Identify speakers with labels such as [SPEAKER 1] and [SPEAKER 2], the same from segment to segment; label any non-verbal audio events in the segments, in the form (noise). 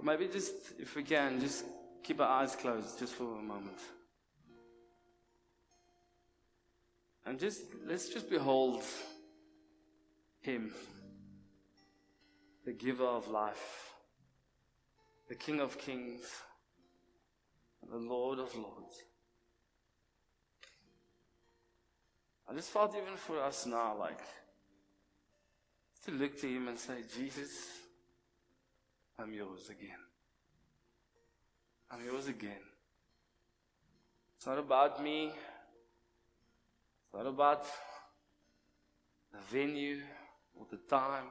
[SPEAKER 1] Maybe just, if we can, just keep our eyes closed just for a moment. And just, let's just behold Him, the giver of life, the King of kings, the Lord of lords. I just felt even for us now, like, to look to Him and say, Jesus, I'm yours again. I'm yours again. It's not about me. It's not about the venue or the time.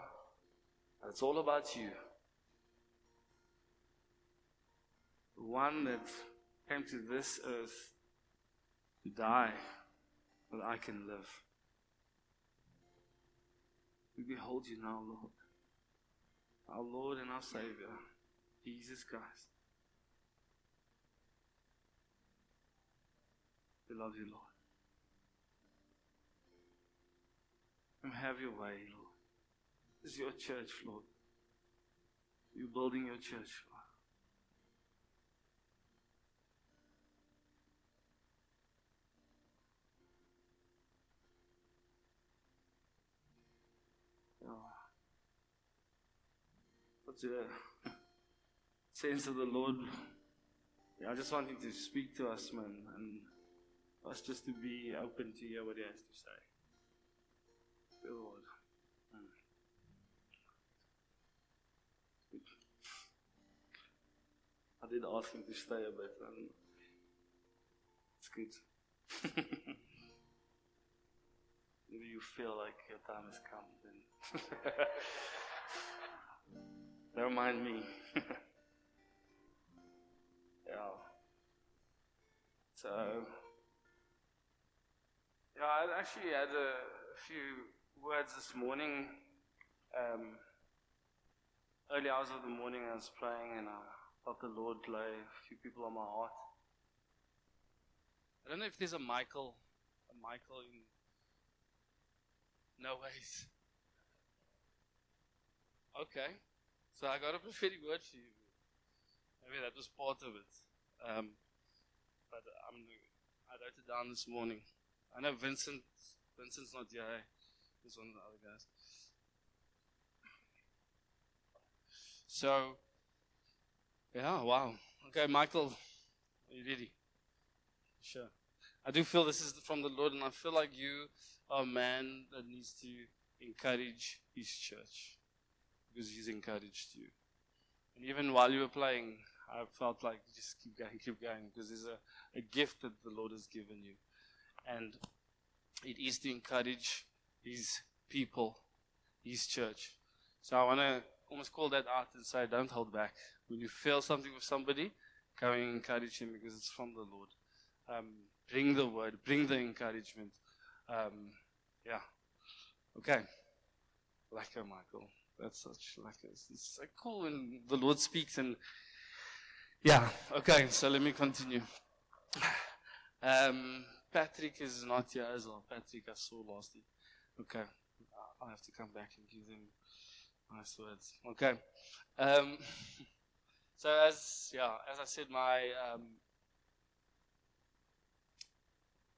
[SPEAKER 1] It's all about you. The one that came to this earth to die that I can live. We behold you now, Lord. Our Lord and our Savior, Jesus Christ. We love you, Lord. And have your way, Lord. This is your church, Lord. You're building your church, Lord. Such a sense of the Lord. Yeah, I just want Him to speak to us, man, and us just to be open to hear what He has to say. Lord. Mm. I did ask him to stay a bit, and it's good. (laughs) Maybe you feel like your time has come, then. (laughs) Don't mind me. (laughs) yeah. So, yeah, I actually had a few words this morning. Um, early hours of the morning, I was praying and I felt the Lord lay a few people on my heart. I don't know if there's a Michael, a Michael in no ways. Okay. So I got a prophetic word for you. Maybe that was part of it. Um, but I'm, I wrote it down this morning. I know Vincent. Vincent's not here. He's one of the other guys. So, yeah, wow. Okay, Michael, are you ready? Sure. I do feel this is from the Lord, and I feel like you are a man that needs to encourage his church because he's encouraged you. And even while you were playing, I felt like just keep going, keep going, because there's a, a gift that the Lord has given you. And it is to encourage his people, his church. So I want to almost call that out and say, don't hold back. When you feel something with somebody, come and encourage him because it's from the Lord. Um, bring the word, bring the encouragement. Um, yeah. Okay. Like Michael that's such like it's, it's so cool when the Lord speaks and yeah. Okay, so let me continue. Um, Patrick is not here as well. Patrick, I saw last week. Okay, I'll have to come back and give them nice words. Okay. Um, (laughs) so as yeah, as I said, my um,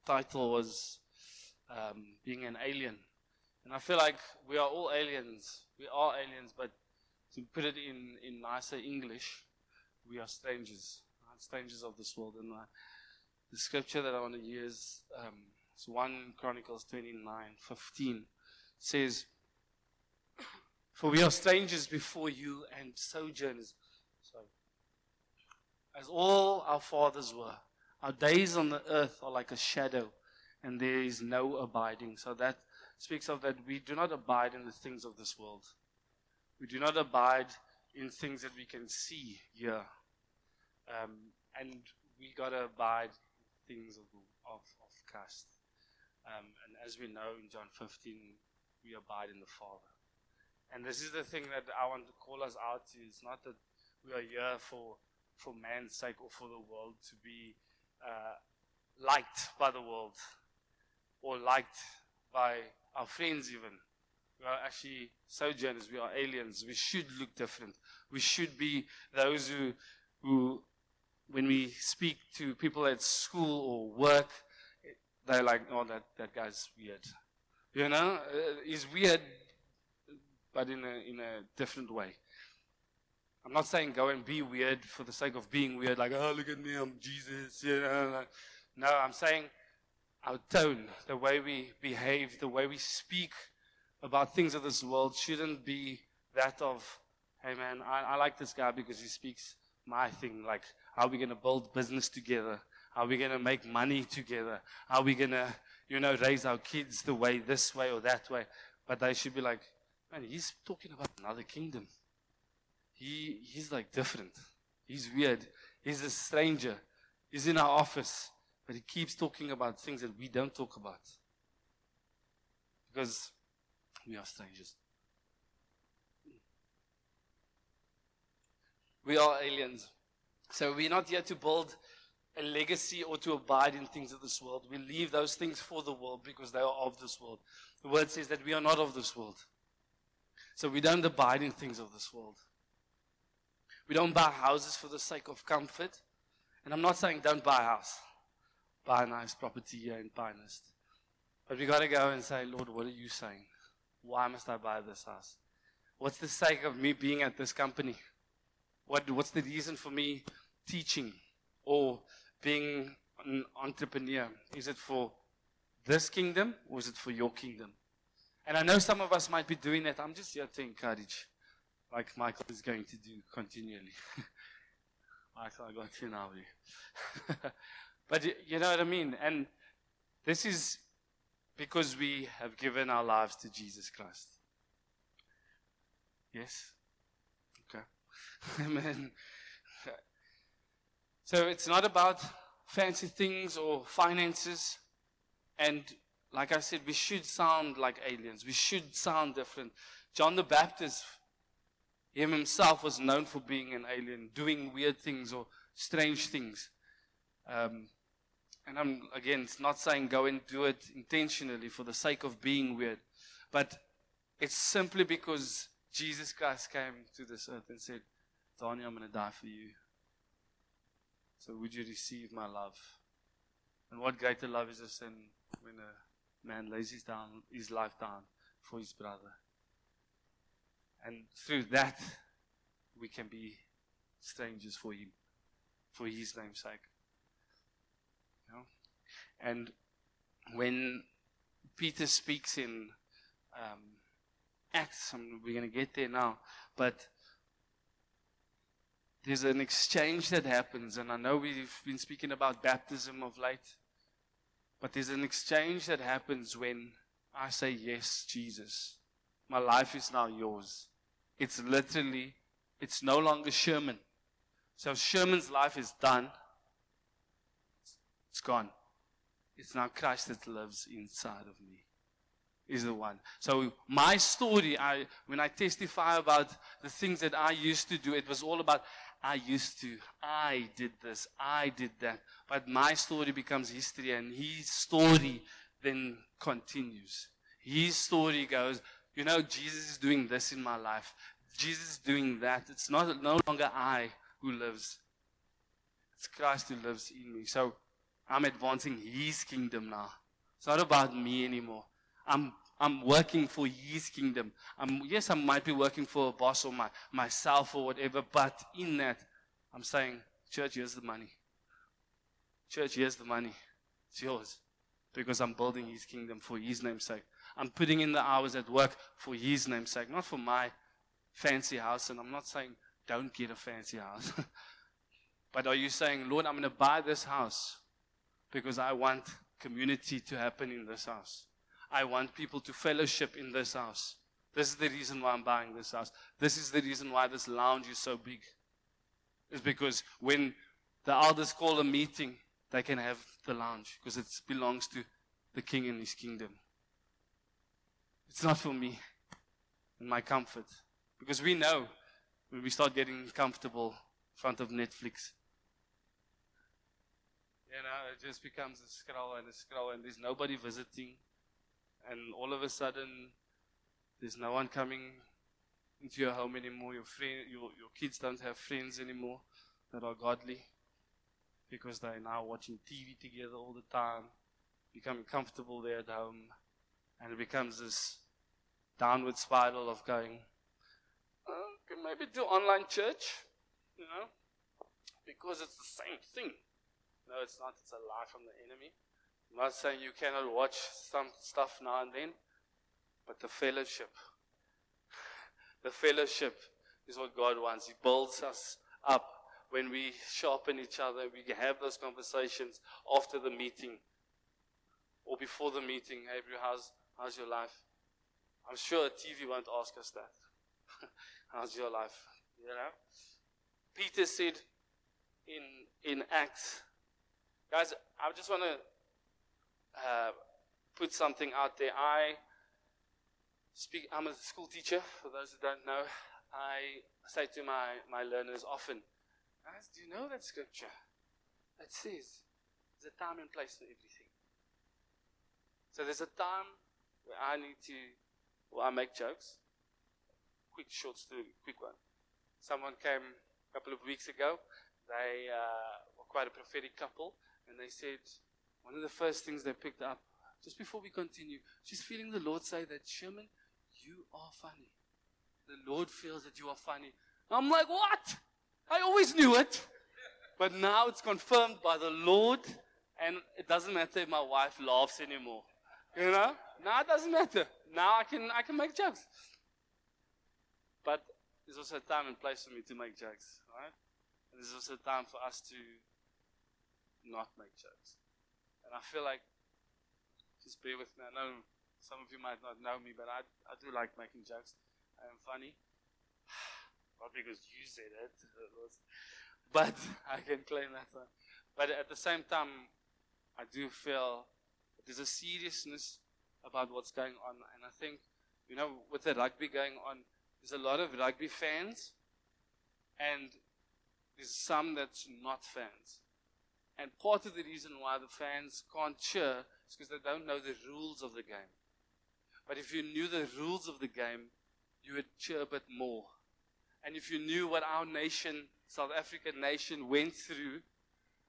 [SPEAKER 1] title was um, being an alien. And I feel like we are all aliens. We are aliens, but to put it in, in nicer English, we are strangers. Right? Strangers of this world. And uh, the scripture that I want to use um, is 1 Chronicles 29 15. says, For we are strangers before you and sojourners. So, as all our fathers were, our days on the earth are like a shadow, and there is no abiding. So that speaks of that we do not abide in the things of this world. We do not abide in things that we can see here. Um, and we got to abide in things of, of, of Christ. Um, and as we know in John 15, we abide in the Father. And this is the thing that I want to call us out to. It's not that we are here for, for man's sake or for the world to be uh, liked by the world or liked by our friends even. We are actually sojourners. We are aliens. We should look different. We should be those who, who, when we speak to people at school or work, they're like, "Oh, that that guy's weird." You know, uh, he's weird, but in a in a different way. I'm not saying go and be weird for the sake of being weird, like, "Oh, look at me, I'm Jesus." You know, no, I'm saying our tone, the way we behave, the way we speak about things of this world shouldn't be that of, hey man, I, I like this guy because he speaks my thing. Like, how are we going to build business together? How are we going to make money together? How are we going to, you know, raise our kids the way, this way or that way? But they should be like, man, he's talking about another kingdom. He, he's like different. He's weird. He's a stranger. He's in our office. But he keeps talking about things that we don't talk about. Because we are strangers. We are aliens. So we're not here to build a legacy or to abide in things of this world. We leave those things for the world because they are of this world. The word says that we are not of this world. So we don't abide in things of this world. We don't buy houses for the sake of comfort. And I'm not saying don't buy a house buy a nice property here in Pinehurst. But we got to go and say, Lord, what are you saying? Why must I buy this house? What's the sake of me being at this company? What, what's the reason for me teaching or being an entrepreneur? Is it for this kingdom or is it for your kingdom? And I know some of us might be doing that. I'm just here to encourage, like Michael is going to do continually. (laughs) Michael, I got you now. (laughs) But you know what I mean? And this is because we have given our lives to Jesus Christ. Yes? Okay. (laughs) Amen. So it's not about fancy things or finances. And like I said, we should sound like aliens. We should sound different. John the Baptist, him himself was known for being an alien, doing weird things or strange things. Um, and I'm, again, it's not saying go and do it intentionally for the sake of being weird, but it's simply because Jesus Christ came to this earth and said, Donnie, I'm going to die for you. So would you receive my love? And what greater love is this than when a man lays his, down, his life down for his brother? And through that, we can be strangers for him, for his name's sake. And when Peter speaks in um, Acts, we're going to get there now, but there's an exchange that happens, and I know we've been speaking about baptism of late, but there's an exchange that happens when I say, Yes, Jesus, my life is now yours. It's literally, it's no longer Sherman. So Sherman's life is done, it's gone. It's now Christ that lives inside of me. Is the one. So my story, I when I testify about the things that I used to do, it was all about I used to, I did this, I did that. But my story becomes history, and his story then continues. His story goes, you know, Jesus is doing this in my life. Jesus is doing that. It's not no longer I who lives. It's Christ who lives in me. So I'm advancing His kingdom now. It's not about me anymore. I'm I'm working for His kingdom. I'm, yes, I might be working for a boss or my, myself or whatever, but in that, I'm saying, church, here's the money. Church, here's the money. It's yours. Because I'm building His kingdom for His name's sake. I'm putting in the hours at work for His name's sake, not for my fancy house. And I'm not saying, don't get a fancy house. (laughs) but are you saying, Lord, I'm going to buy this house because I want community to happen in this house. I want people to fellowship in this house. This is the reason why I'm buying this house. This is the reason why this lounge is so big. Is because when the elders call a meeting, they can have the lounge because it belongs to the king and his kingdom. It's not for me and my comfort. Because we know when we start getting comfortable in front of Netflix, you know, it just becomes a scroll and a scroll, and there's nobody visiting. And all of a sudden, There's no one coming into your home anymore. Your friend, your, your kids don't have friends anymore that are godly because they're now watching TV together all the time, becoming comfortable there at home, and it becomes this downward spiral of going, oh, can maybe do online church, you know, because it's the same thing. No, it's not. It's a lie from the enemy. I'm not saying you cannot watch some stuff now and then, but the fellowship, the fellowship is what God wants. He builds us up when we sharpen each other. We have those conversations after the meeting or before the meeting. Hey, how's, how's your life? I'm sure a TV won't ask us that. (laughs) how's your life? You know? Peter said in, in Acts, guys, I just want to uh, put something out there. I speak, I'm a school teacher, for those who don't know. I say to my, my learners often, guys, do you know that scripture that says there's a time and place for everything? So there's a time where I need to, well, I make jokes. Quick, short story, quick one. Someone came a couple of weeks ago. They uh, were quite a prophetic couple, and they said one of the first things they picked up just before we continue, she's feeling the Lord say that Sherman, you are funny. The Lord feels that you are funny. I'm like, what? I always knew it. But now it's confirmed by the Lord, and it doesn't matter if my wife laughs anymore. You know? Now it doesn't matter. Now I can I can make jokes. But there's also a time and place for me to make jokes, right? And there's also a time for us to not make jokes. And I feel like just bear with me. I know some of you might not know me, but I I do like making jokes. I am funny. (sighs) Not because you said it, (laughs) but (laughs) I can claim that one. But at the same time, I do feel there's a seriousness about what's going on. And I think, you know, with the rugby going on, there's a lot of rugby fans, and there's some that's not fans. And part of the reason why the fans can't cheer is because they don't know the rules of the game. But if you knew the rules of the game, you would cheer a bit more. And if you knew what our nation, South African nation, went through,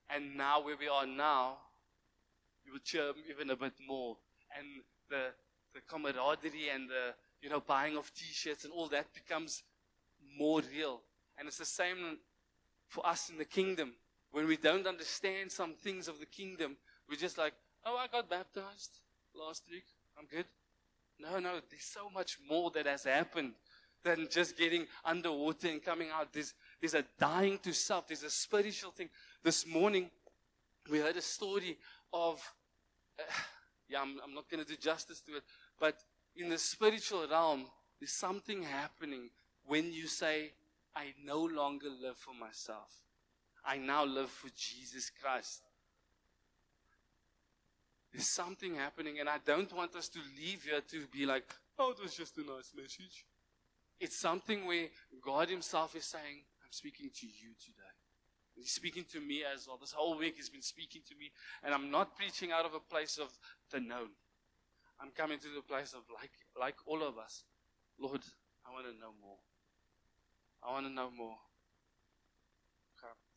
[SPEAKER 1] and now where we are now, you would cheer even a bit more. And the, the camaraderie and the, you know, buying of t-shirts and all that becomes more real. And it's the same for us in the kingdom. When we don't understand some things of the kingdom, we're just like, oh, I got baptized last week. I'm good. No, no, there's so much more that has happened than just getting underwater and coming out. There's, there's a dying to self, there's a spiritual thing. This morning, we heard a story of, uh, (sighs) yeah, I'm, I'm not going to do justice to it, but in the spiritual realm, there's something happening when you say, I no longer live for myself. I now live for Jesus Christ. There's something happening, and I don't want us to leave here to be like, oh, it was just a nice message. It's something where God Himself is saying, I'm speaking to you today. He's speaking to me as well. This whole week He's been speaking to me, and I'm not preaching out of a place of the known. I'm coming to the place of like, like all of us. Lord, I want to know more. I want to know more.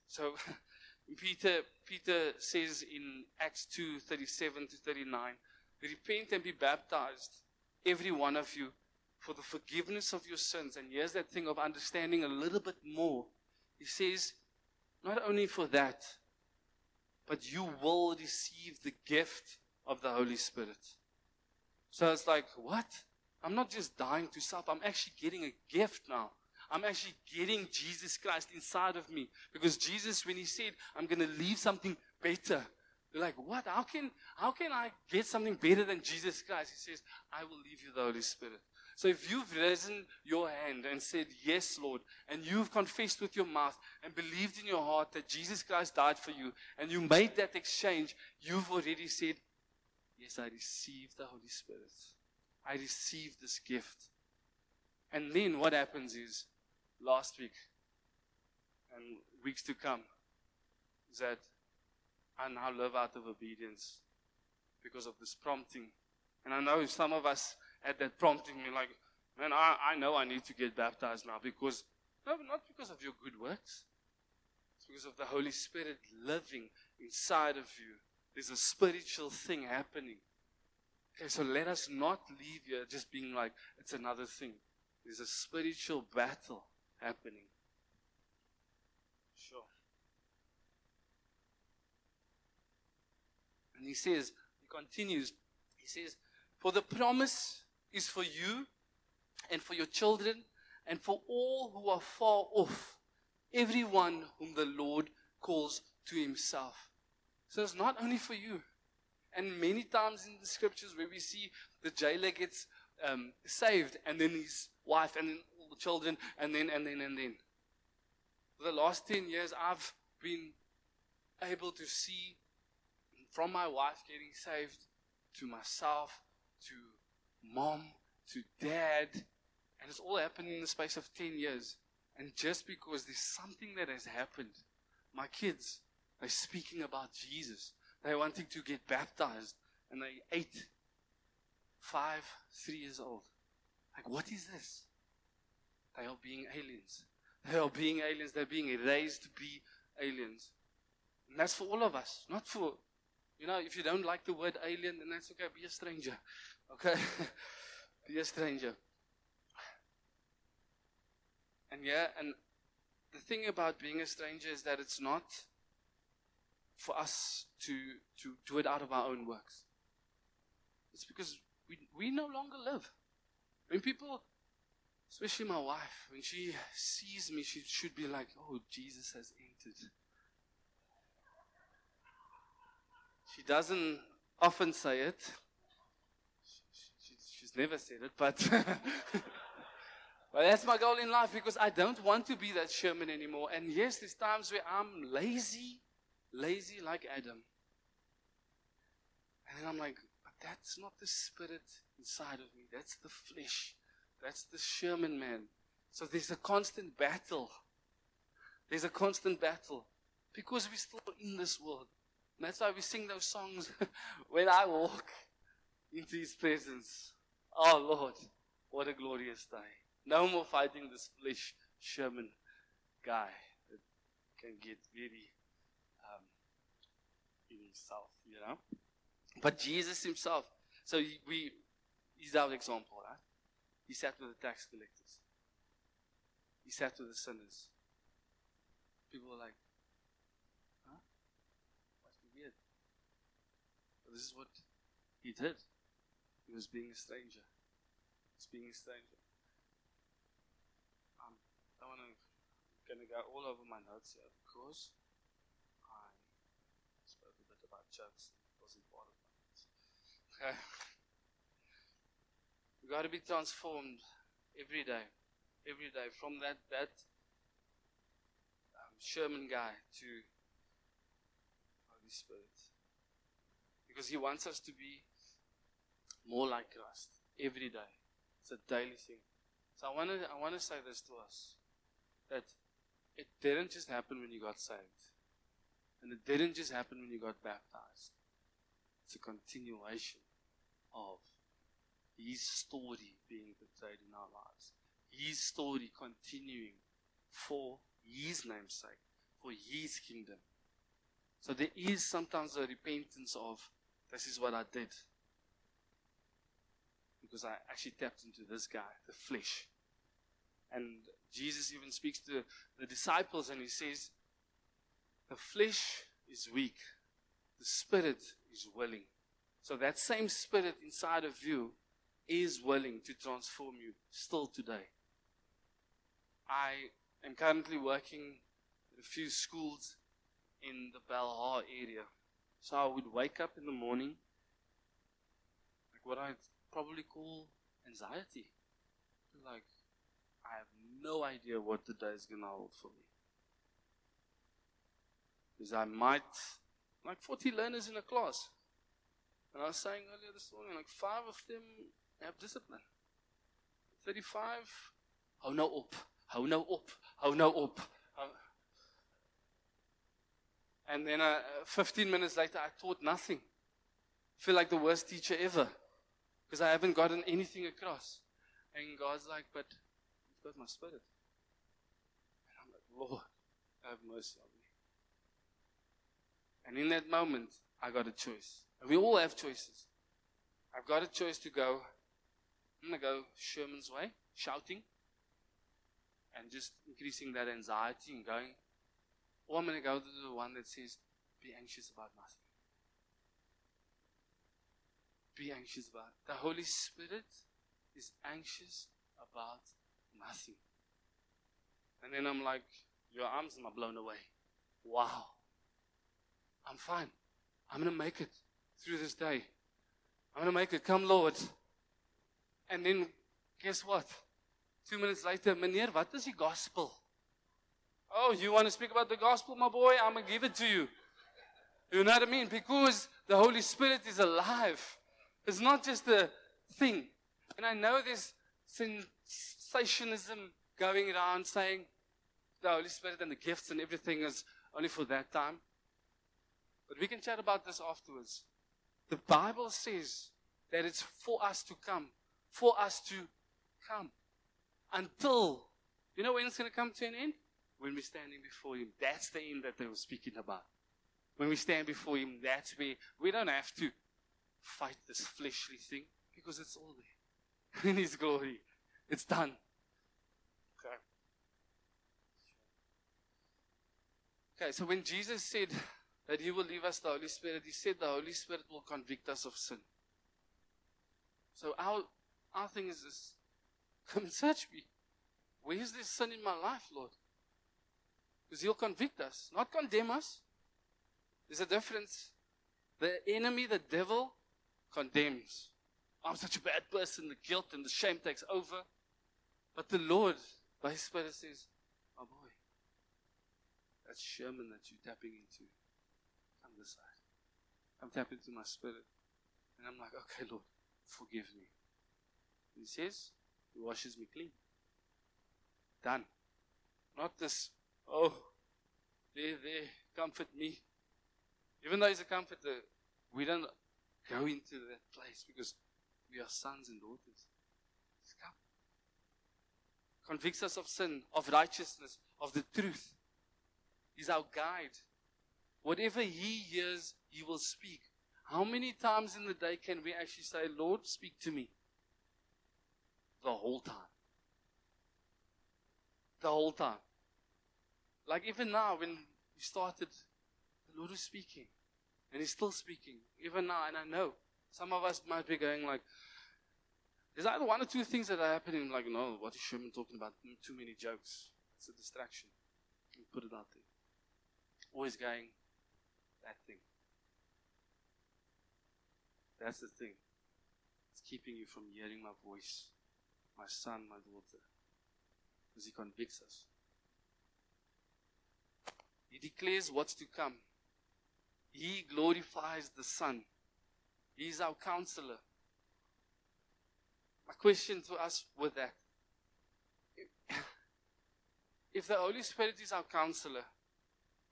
[SPEAKER 1] So (laughs) Peter, Peter says in Acts 2 37 to 39, Repent and be baptized, every one of you, for the forgiveness of your sins. And here's that thing of understanding a little bit more. He says, Not only for that, but you will receive the gift of the Holy Spirit. So it's like, what? I'm not just dying to self, I'm actually getting a gift now. I'm actually getting Jesus Christ inside of me. Because Jesus, when he said, I'm going to leave something better, you're like, what? How can, how can I get something better than Jesus Christ? He says, I will leave you the Holy Spirit. So if you've risen your hand and said, Yes, Lord, and you've confessed with your mouth and believed in your heart that Jesus Christ died for you, and you made that exchange, you've already said, Yes, I received the Holy Spirit. I received this gift. And then what happens is, last week and weeks to come is that I now live out of obedience because of this prompting. And I know some of us at that prompting, we're like, man, I, I know I need to get baptized now because, no, not because of your good works. It's because of the Holy Spirit living inside of you. There's a spiritual thing happening. Okay, so let us not leave here just being like, it's another thing. There's a spiritual battle happening. Sure. And he says, he continues, he says, For the promise is for you and for your children and for all who are far off, everyone whom the Lord calls to himself. So it's not only for you. And many times in the scriptures where we see the jailer gets um, saved and then his wife and then the children and then and then and then. The last 10 years, I've been able to see from my wife getting saved to myself to mom to dad. And it's all happened in the space of 10 years. And just because there's something that has happened, my kids, they're speaking about Jesus. They're wanting to get baptized. And they eight, five, three years old. Like, what is this? They are being aliens. They are being aliens. They're being raised to be aliens. And that's for all of us, not for, you know, if you don't like the word alien, then that's okay. Be a stranger. Okay? (laughs) be a stranger. And yeah, and the thing about being a stranger is that it's not for us to, to do it out of our own works. It's because we, we no longer live. When people, especially my wife, when she sees me, she should be like, oh, Jesus has entered. She doesn't often say it. She, she, she's never said it, but. (laughs) But that's my goal in life because I don't want to be that Sherman anymore. And yes, there's times where I'm lazy, lazy like Adam. And then I'm like, but that's not the spirit inside of me. That's the flesh. That's the Sherman man. So there's a constant battle. There's a constant battle. Because we're still in this world. And that's why we sing those songs (laughs) when I walk into his presence. Oh Lord, what a glorious day. No more fighting this flesh Sherman guy that can get very um, in himself, you know. But Jesus himself, so we, he's our example? He sat with the tax collectors. He sat with the sinners. People were like, huh? Must be weird. But this is what he did. He was being a stranger. He was being a stranger. Um, I'm going to go all over my notes here because I spoke a bit about jokes. It wasn't part of my notes. (laughs) Okay. We've got to be transformed every day. Every day. From that, that um, Sherman guy to Holy Spirit. Because he wants us to be more like Christ every day. It's a daily thing. So I want to I want to say this to us that it didn't just happen when you got saved. And it didn't just happen when you got baptized. It's a continuation of His story being portrayed in our lives. His story continuing for His name's sake, for His kingdom. So there is sometimes a repentance of, this is what I did. Because I actually tapped into this guy, the flesh. And Jesus even speaks to the disciples and he says, The flesh is weak, the spirit is willing. So that same spirit inside of you is willing to transform you still today. I am currently working a few schools in the Belhar area. So I would wake up in the morning, like what I'd probably call anxiety. Like, I have no idea what the day is going to hold for me. Because I might, like 40 learners in a class. And I was saying earlier this morning, like five of them have discipline. 35, hou nou op, hou nou op, hou nou op. And then uh, 15 minutes later, I taught nothing. I feel like the worst teacher ever because I haven't gotten anything across. And God's like, but you've got my spirit. And I'm like, Lord, have mercy on me. And in that moment, I got a choice. And we all have choices. I've got a choice to go. I'm going to go Sherman's way, shouting, and just increasing that anxiety and going. Or I'm going to go to the one that says, be anxious about nothing. Be anxious about. The Holy Spirit is anxious about nothing. And then I'm like, your arms are blown away. Wow. I'm fine. I'm going to make it through this day. I'm going to make it. Come, Lord. And then, guess what? Two minutes later, meneer, what is the gospel? Oh, you want to speak about the gospel, my boy? I'm going to give it to you. You know what I mean? Because the Holy Spirit is alive. It's not just a thing. And I know there's cessationism going around saying the Holy Spirit and the gifts and everything is only for that time. But we can chat about this afterwards. The Bible says that it's for us to come, for us to come until, you know when it's going to come to an end? When we're standing before Him. That's the end that they were speaking about. When we stand before Him, that's where we don't have to fight this fleshly thing because it's all there (laughs) in His glory. It's done. Okay. Okay, so when Jesus said, that He will leave us the Holy Spirit. He said the Holy Spirit will convict us of sin. So our, our thing is this come and search me. Where is this sin in my life, Lord? Because He'll convict us, not condemn us. There's a difference. The enemy, the devil, condemns. I'm such a bad person. The guilt and the shame takes over. But the Lord, by His Spirit, says, My boy, that's Sherman that you're tapping into come this side. I'm tapping into my spirit. And I'm like, okay, Lord, forgive me. He says, He washes me clean. Done. Not this, oh, there, there, comfort me. Even though He's a comforter, we don't go into that place because we are sons and daughters. He's come. Convicts us of sin, of righteousness, of the truth. He's our guide. Whatever He hears, He will speak. How many times in the day can we actually say, Lord, speak to me? The whole time. The whole time. Like even now, when we started, the Lord was speaking. And He's still speaking. Even now, and I know some of us might be going like, there's either one or two things that are happening, like, no, what is Sherman talking about? Too many jokes. It's a distraction. We put it out there. Always going, that thing. That's the thing. It's keeping you from hearing my voice, my son, my daughter. Because he convicts us. He declares what's to come. He glorifies the Son. He is our counselor. My question to us with that if the Holy Spirit is our counselor,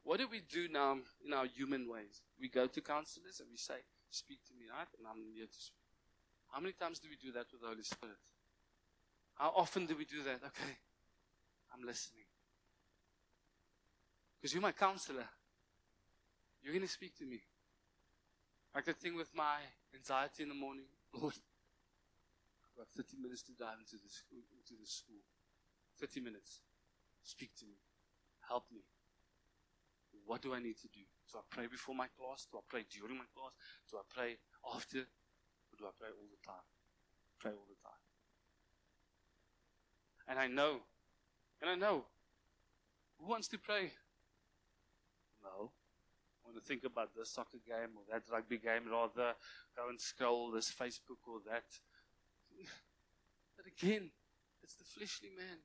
[SPEAKER 1] what do we do now in our human ways? We go to counselors and we say, Speak to me, right? And I'm here to speak. How many times do we do that with the Holy Spirit? How often do we do that? (laughs) Okay, I'm listening. Because you're my counselor. You're going to speak to me. Like the thing with my anxiety in the morning. (laughs) Lord, I've got 30 minutes to dive into this. Into the school. 30 minutes. Speak to me. Help me. What do I need to do? Do I pray before my class? Do I pray during my class? Do I pray after? Or do I pray all the time? Pray all the time. And I know, and I know, who wants to pray? No. I want to think about this soccer game or that rugby game, rather go and scroll this Facebook or that. (sighs) But again, it's the fleshly man.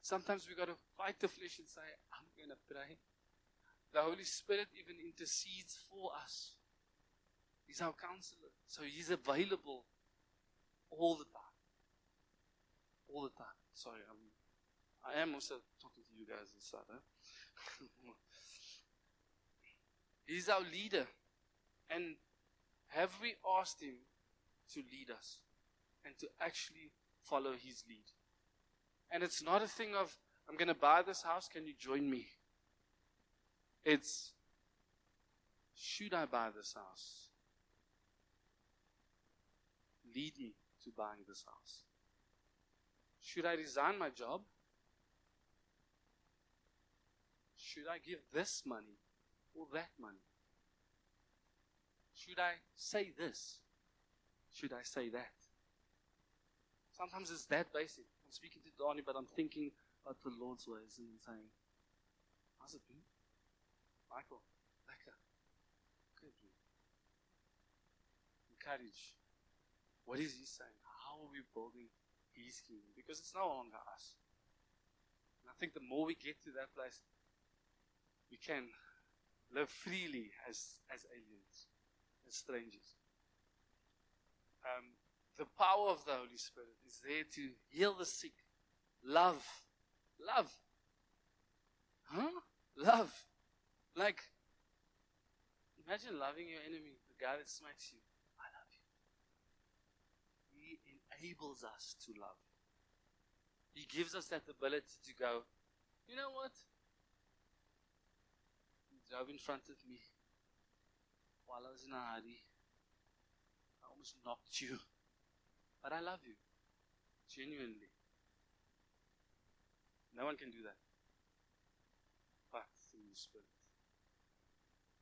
[SPEAKER 1] Sometimes we got to fight the flesh and say, I'm going to pray. The Holy Spirit even intercedes for us. He's our counselor. So He's available all the time. All the time. Sorry, I'm, I am also talking to you guys inside. (laughs) He's our leader. And have we asked Him to lead us and to actually follow his lead. And it's not a thing of, I'm going to buy this house, can you join me? It's, should I buy this house? Lead me to buying this house. Should I resign my job? Should I give this money or that money? Should I say this? Should I say that? Sometimes it's that basic. I'm speaking to Donnie, but I'm thinking about the Lord's ways and saying, How's it been? Michael, lekker. Good. Encourage. What is he saying? How are we building Because it's no longer us. And I think the more we get to that place, we can live freely as, as aliens, as strangers. Um, the power of the Holy Spirit is there to heal the sick. Love. Love. Huh? Love. Like, imagine loving your enemy, the guy that smacks you. I love you. He enables us to love. He gives us that ability to go, you know what? You drove in front of me while I was in a hurry. I almost knocked you. But I love you. Genuinely. No one can do that. But through the Spirit.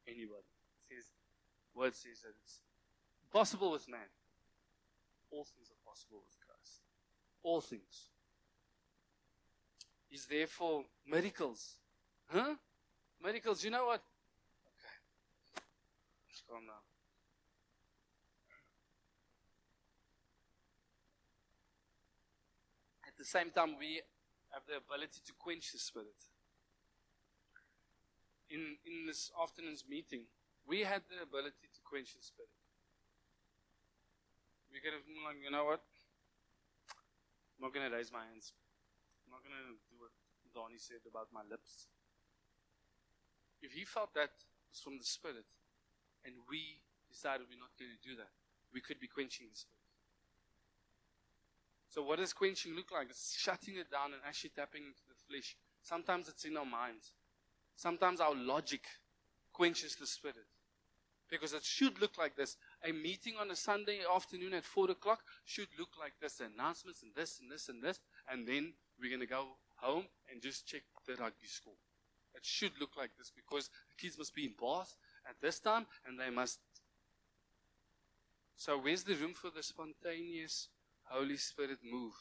[SPEAKER 1] Anybody. It says, word says that it's possible with man. All things are possible with Christ. All things. Is there for miracles. Huh? Miracles, you know what? Okay. Let's calm down. At the same time, we have the ability to quench the spirit. In, in this afternoon's meeting, we had the ability to quench the spirit. We could have been like, you know what? I'm not to raise my hands. I'm not to do what Donnie said about my lips. If he felt that was from the spirit, and we decided we're not to do that, we could be quenching the spirit. So, what does quenching look like? It's shutting it down and actually tapping into the flesh. Sometimes it's in our minds. Sometimes our logic quenches the spirit. Because it should look like this. A meeting on a Sunday afternoon at 4 o'clock should look like this. Announcements and this and this and this. And then we're going to go home and just check the rugby score. It should look like this because the kids must be in Bath at this time and they must. So, where's the room for the spontaneous Holy Spirit move.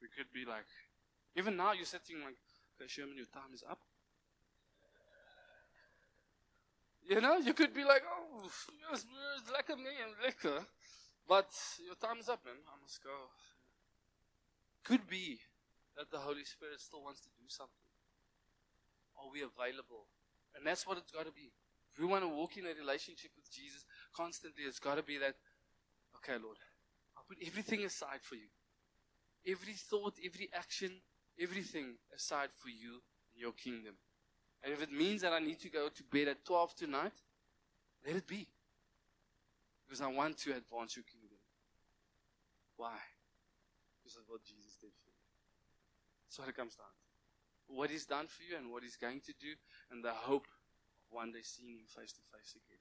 [SPEAKER 1] We could be like, even now you're sitting like, okay, Sherman, your time is up. You know, you could be like, oh, it's like a million liquor, but your time's up, man. I must go. Could be that the Holy Spirit still wants to do something. Are we available? And that's what it's got to be. If we want to walk in a relationship with Jesus constantly, it's got to be that, okay, Lord, I'll put everything aside for you. Every thought, every action, everything aside for you and your kingdom. And if it means that I need to go to bed at 12 tonight, let it be. Because I want to advance your kingdom. Why? Because of what Jesus did for you. That's what it comes down to. What he's done for you and what he's going to do, and the hope of one day seeing him face to face again.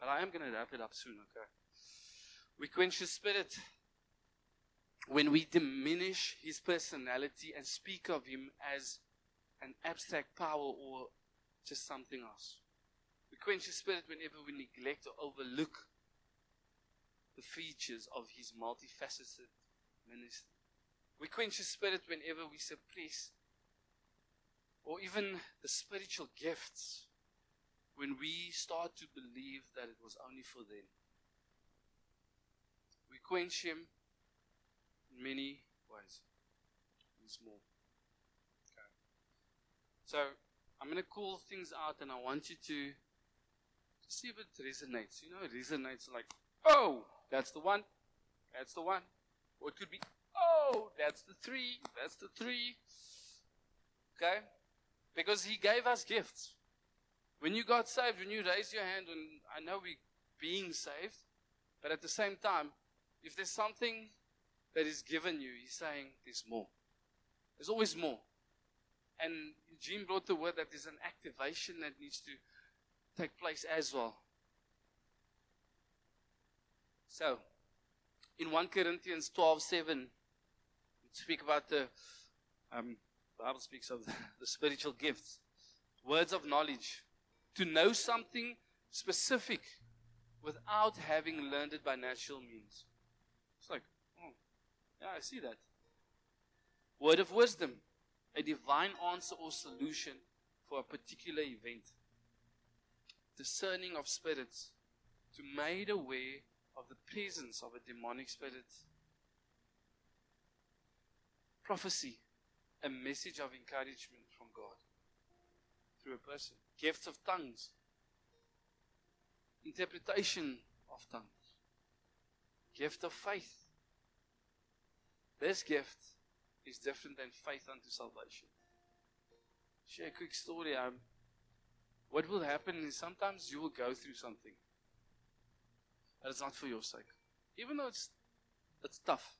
[SPEAKER 1] But I am going to wrap it up soon, okay? We quench his spirit when we diminish his personality and speak of him as an abstract power or just something else. We quench his spirit whenever we neglect or overlook the features of his multifaceted ministry. We quench his spirit whenever we suppress or even the spiritual gifts when we start to believe that it was only for them. We quench him many ways. Small. Okay. So I'm going to call things out and I want you to see if it resonates. You know, it resonates like, oh, that's the one. That's the one. Or it could be, oh, that's the three. That's the three. Okay? Because he gave us gifts. When you got saved, when you raised your hand, and I know we're being saved, But at the same time, if there's something that is given you, he's saying there's more. There's always more. And Eugene brought the word that there's an activation that needs to take place as well. So, in 1 Corinthians 12 7, we speak about the, um, Bible speaks of (laughs) the spiritual gifts, words of knowledge, to know something specific without having learned it by natural means. Yeah, I see that. Word of wisdom, a divine answer or solution for a particular event. Discerning of spirits, to made aware of the presence of a demonic spirit. Prophecy, a message of encouragement from God through a person. Gifts of tongues, interpretation of tongues, gift of faith. This gift is different than faith unto salvation. Share a quick story. Um, what will happen is sometimes you will go through something, but it's not for your sake, even though it's it's tough.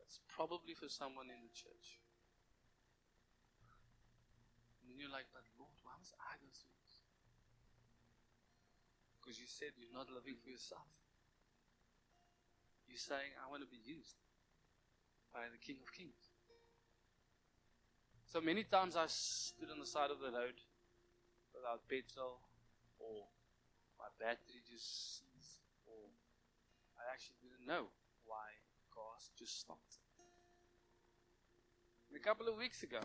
[SPEAKER 1] It's probably for someone in the church. And you're like, but Lord, why must I go through this? Because you said you're not living for yourself. You're saying, I want to be used by the King of Kings. So many times I stood on the side of the road without petrol or my battery just ceased or I actually didn't know why cars just stopped. And a couple of weeks ago,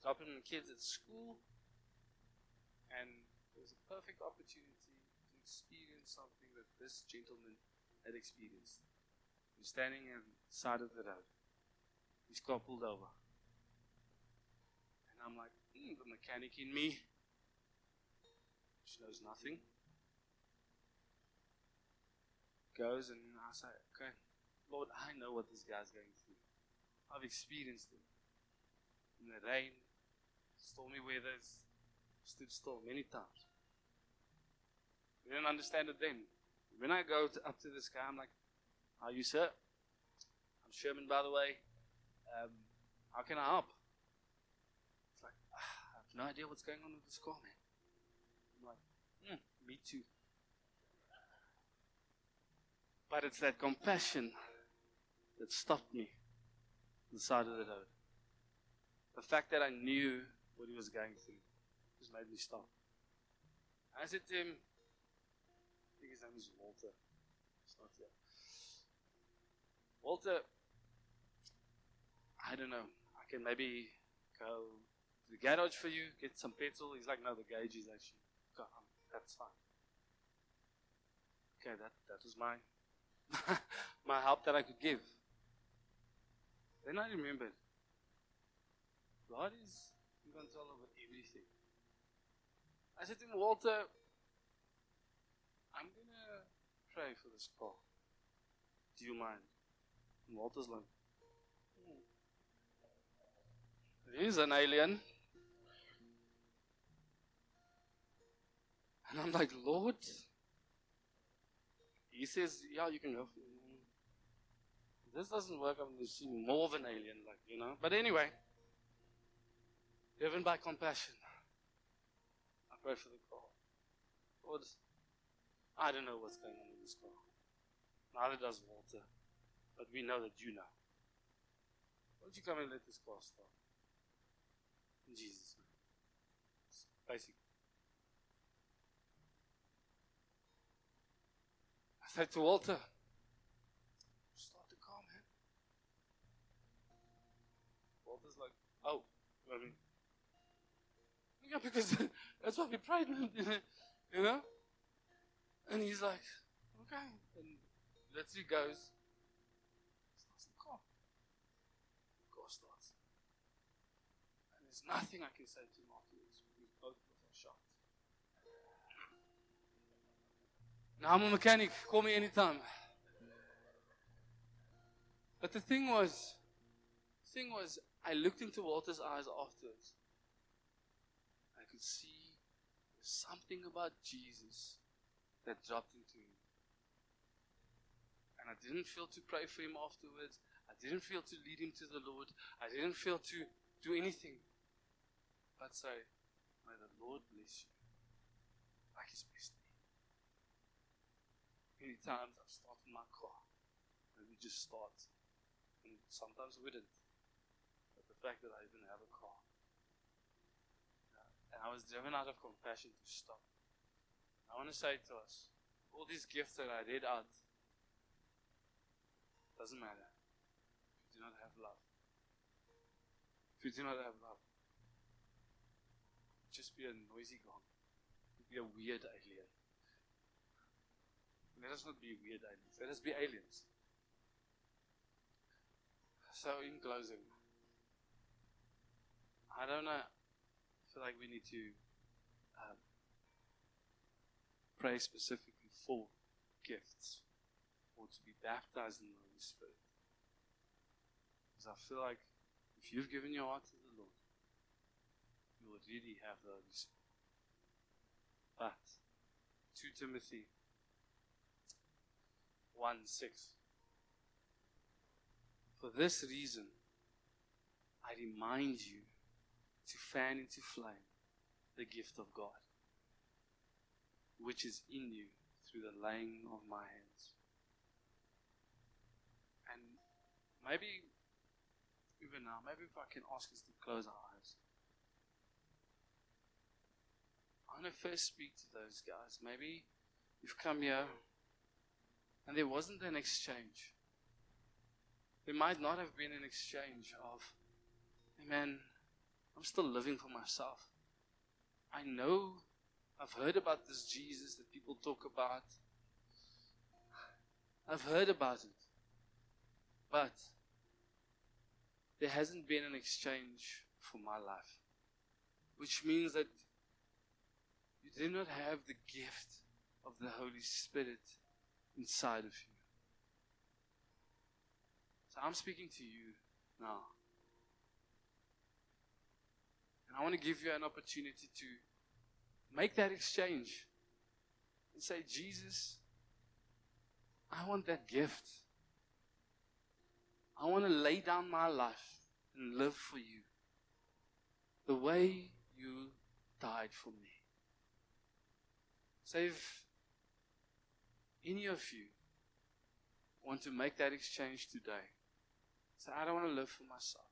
[SPEAKER 1] dropping the kids at school, and it was a perfect opportunity to experience something that this gentleman had experienced. He was standing on the side of the road. His car pulled over. And I'm like, hmm, the mechanic in me, which knows nothing, goes and I say, okay, Lord, I know what this guy's going through. I've experienced it. In the rain, stormy weathers, stood still many times. We didn't understand it then. When I go to, up to this guy, I'm like, How are you, sir? I'm Sherman, by the way. Um, how can I help? It's like, ah, I have no idea what's going on with this car, man. I'm like, mm, Me too. But it's that compassion that stopped me on the side of the road. The fact that I knew what he was going through just made me stop. I said to him, Think his name is Walter. Walter, I don't know. I can maybe go to the garage for you, get some petrol. He's like, no, the gauge is actually gone. That's fine. Okay, that, that was my, (laughs) my help that I could give. Then I remembered God is in control over everything. I said to him, Walter, I'm to pray for this call. Do you mind? And Walter's like, hmm. He's an alien. And I'm like, Lord? He says, Yeah, you can go. This doesn't work. I'm going to see more of an alien, like, you know. But anyway, driven by compassion, I pray for the call. Lord, I don't know what's going on with this call. Neither does Walter. But we know that you know. Why don't you come and let this call start? In Jesus' name. It's basic. I said to Walter, start the car, man. Walter's like, oh, I mean, yeah, (laughs) because (laughs) that's what we prayed, (laughs) you know? And he's like, okay. And let's see, goes. Starts the car. The car starts. And there's nothing I can say to him because both us shocked. Now I'm a mechanic. Call me anytime. But the thing was, the thing was, I looked into Walter's eyes afterwards I could see something about Jesus that dropped into me. And I didn't feel to pray for him afterwards. I didn't feel to lead him to the Lord. I didn't feel to do anything but say, May the Lord bless you. Like He's blessed me. Many times I've started my car and we just start. And sometimes we didn't. But the fact that I even have a car. Uh, and I was driven out of compassion to stop. I want to say to us, all these gifts that I read out, doesn't matter if you do not have love. If you do not have love, just be a noisy gong. Be a weird alien. Let us not be weird aliens. Let us be aliens. So, in closing, I don't know. I feel like we need to pray specifically for gifts or to be baptized in the Holy Spirit. Because I feel like if you've given your heart to the Lord, you will really have the Holy Spirit. But 2 Timothy 1 6. For this reason, I remind you to fan into flame the gift of God, which is in you through the laying of my hands. And maybe, even now, maybe if I can ask us to close our eyes. I want to first speak to those guys. Maybe you've come here and there wasn't an exchange. There might not have been an exchange of, hey man, I'm still living for myself. I know I've heard about this Jesus that people talk about. I've heard about it. But there hasn't been an exchange for my life. Which means that you do not have the gift of the Holy Spirit inside of you. So I'm speaking to you now. And I want to give you an opportunity to make that exchange and say, Jesus, I want that gift. I want to lay down my life and live for you the way you died for me. So if any of you want to make that exchange today, say, I don't want to live for myself.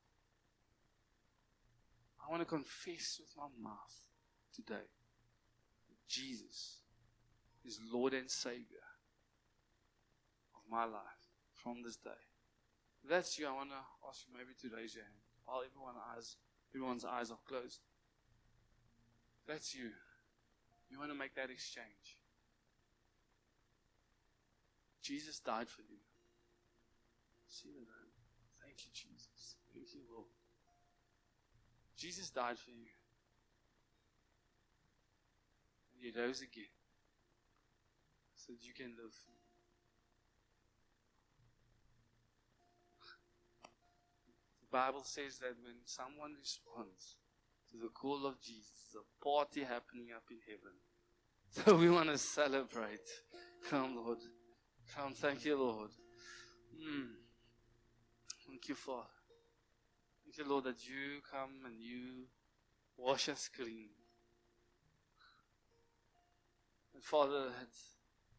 [SPEAKER 1] I want to confess with my mouth today Jesus is Lord and Savior of my life from this day. If that's you, I want to ask you maybe to raise your hand while everyone eyes, everyone's eyes are closed. If that's you. You want to make that exchange. Jesus died for you. See the. Thank you, Jesus. Thank you, Lord. Jesus died for you. He rose again so that you can live. The Bible says that when someone responds to the call of Jesus, a party happening up in heaven. (laughs) So we want to celebrate. Come, Lord. Come, thank you, Lord. Mm. Thank you, Father. Thank you, Lord, that you come and you wash us clean. And Father,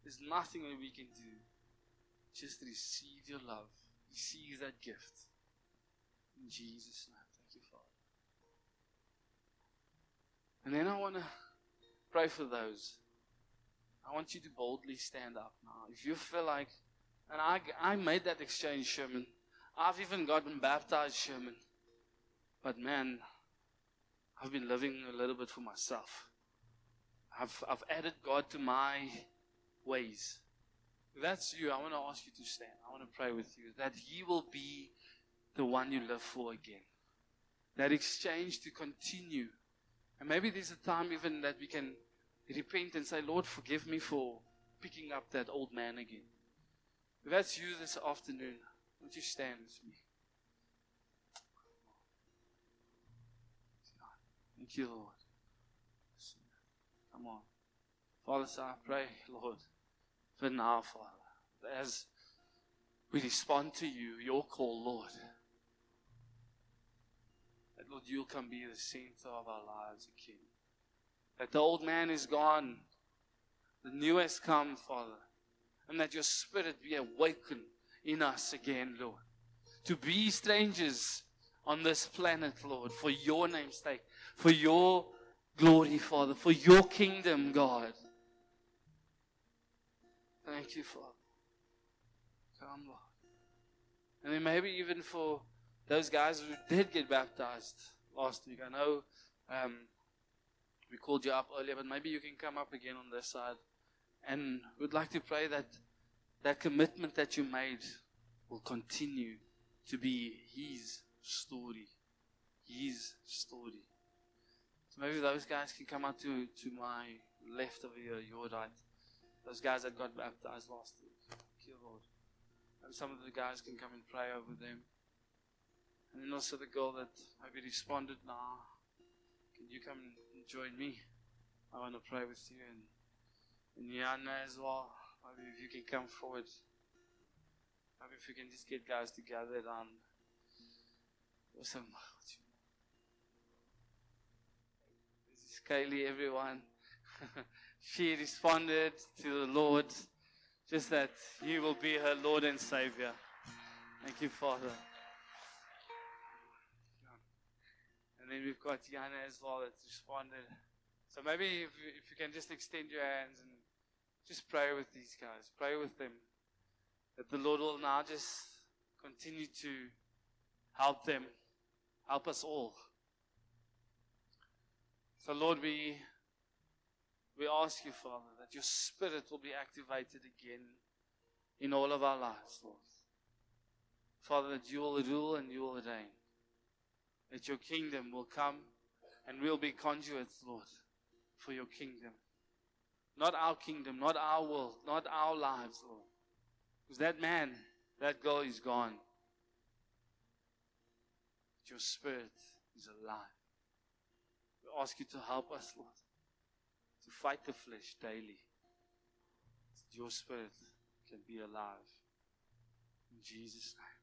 [SPEAKER 1] there's nothing that we can do. Just receive your love. Receive that gift. In Jesus' name. Thank you, Father. And then I want to pray for those. I want you to boldly stand up now. If you feel like, and I, I made that exchange, Sherman. I've even gotten baptized, Sherman. But man, I've been living a little bit for myself. I've, I've added God to my ways. If that's you, I want to ask you to stand. I want to pray with you that He will be the one you live for again. That exchange to continue. And maybe there's a time even that we can repent and say, Lord, forgive me for picking up that old man again. If that's you this afternoon, would you stand with me? Thank you, Lord. Come on. Father, so I pray, Lord, for now, Father, as we respond to you, your call, Lord, that, Lord, you can be the center of our lives again. That the old man is gone, the new has come, Father, and that your spirit be awakened in us again, Lord. To be strangers on this planet, Lord, for your name's sake, for your glory, Father, for your kingdom, God. Thank you, Father. Come, Lord. And then maybe even for those guys who did get baptized last week. I know um, we called you up earlier, but maybe you can come up again on this side. And we'd like to pray that that commitment that you made will continue to be His story. His story. Maybe those guys can come out to, to my left over here, your right. Those guys that got baptized last week. Thank. And some of the guys can come and pray over them. And then also the girl that maybe responded now. Can you come and join me? I want to pray with you and, and Yana as well. Maybe if you can come forward. Maybe if you can just get guys together on awesome. Kaylee, everyone. (laughs) she responded to the Lord, just that you will be her Lord and Savior. Thank you, Father. And then we've got Yana as well that responded. So maybe if if you can just extend your hands and just pray with these guys, pray with them. That the Lord will now just continue to help them, help us all. So, Lord, we, we ask you, Father, that your Spirit will be activated again in all of our lives, Lord. Father, that you will rule and you will reign. That your kingdom will come and we'll be conduits, Lord, for your kingdom. Not our kingdom, not our world, not our lives, Lord. Because that man, that girl is gone. But your spirit is alive. Ask you to help us, Lord, to fight the flesh daily. Your spirit can be alive. In Jesus' name.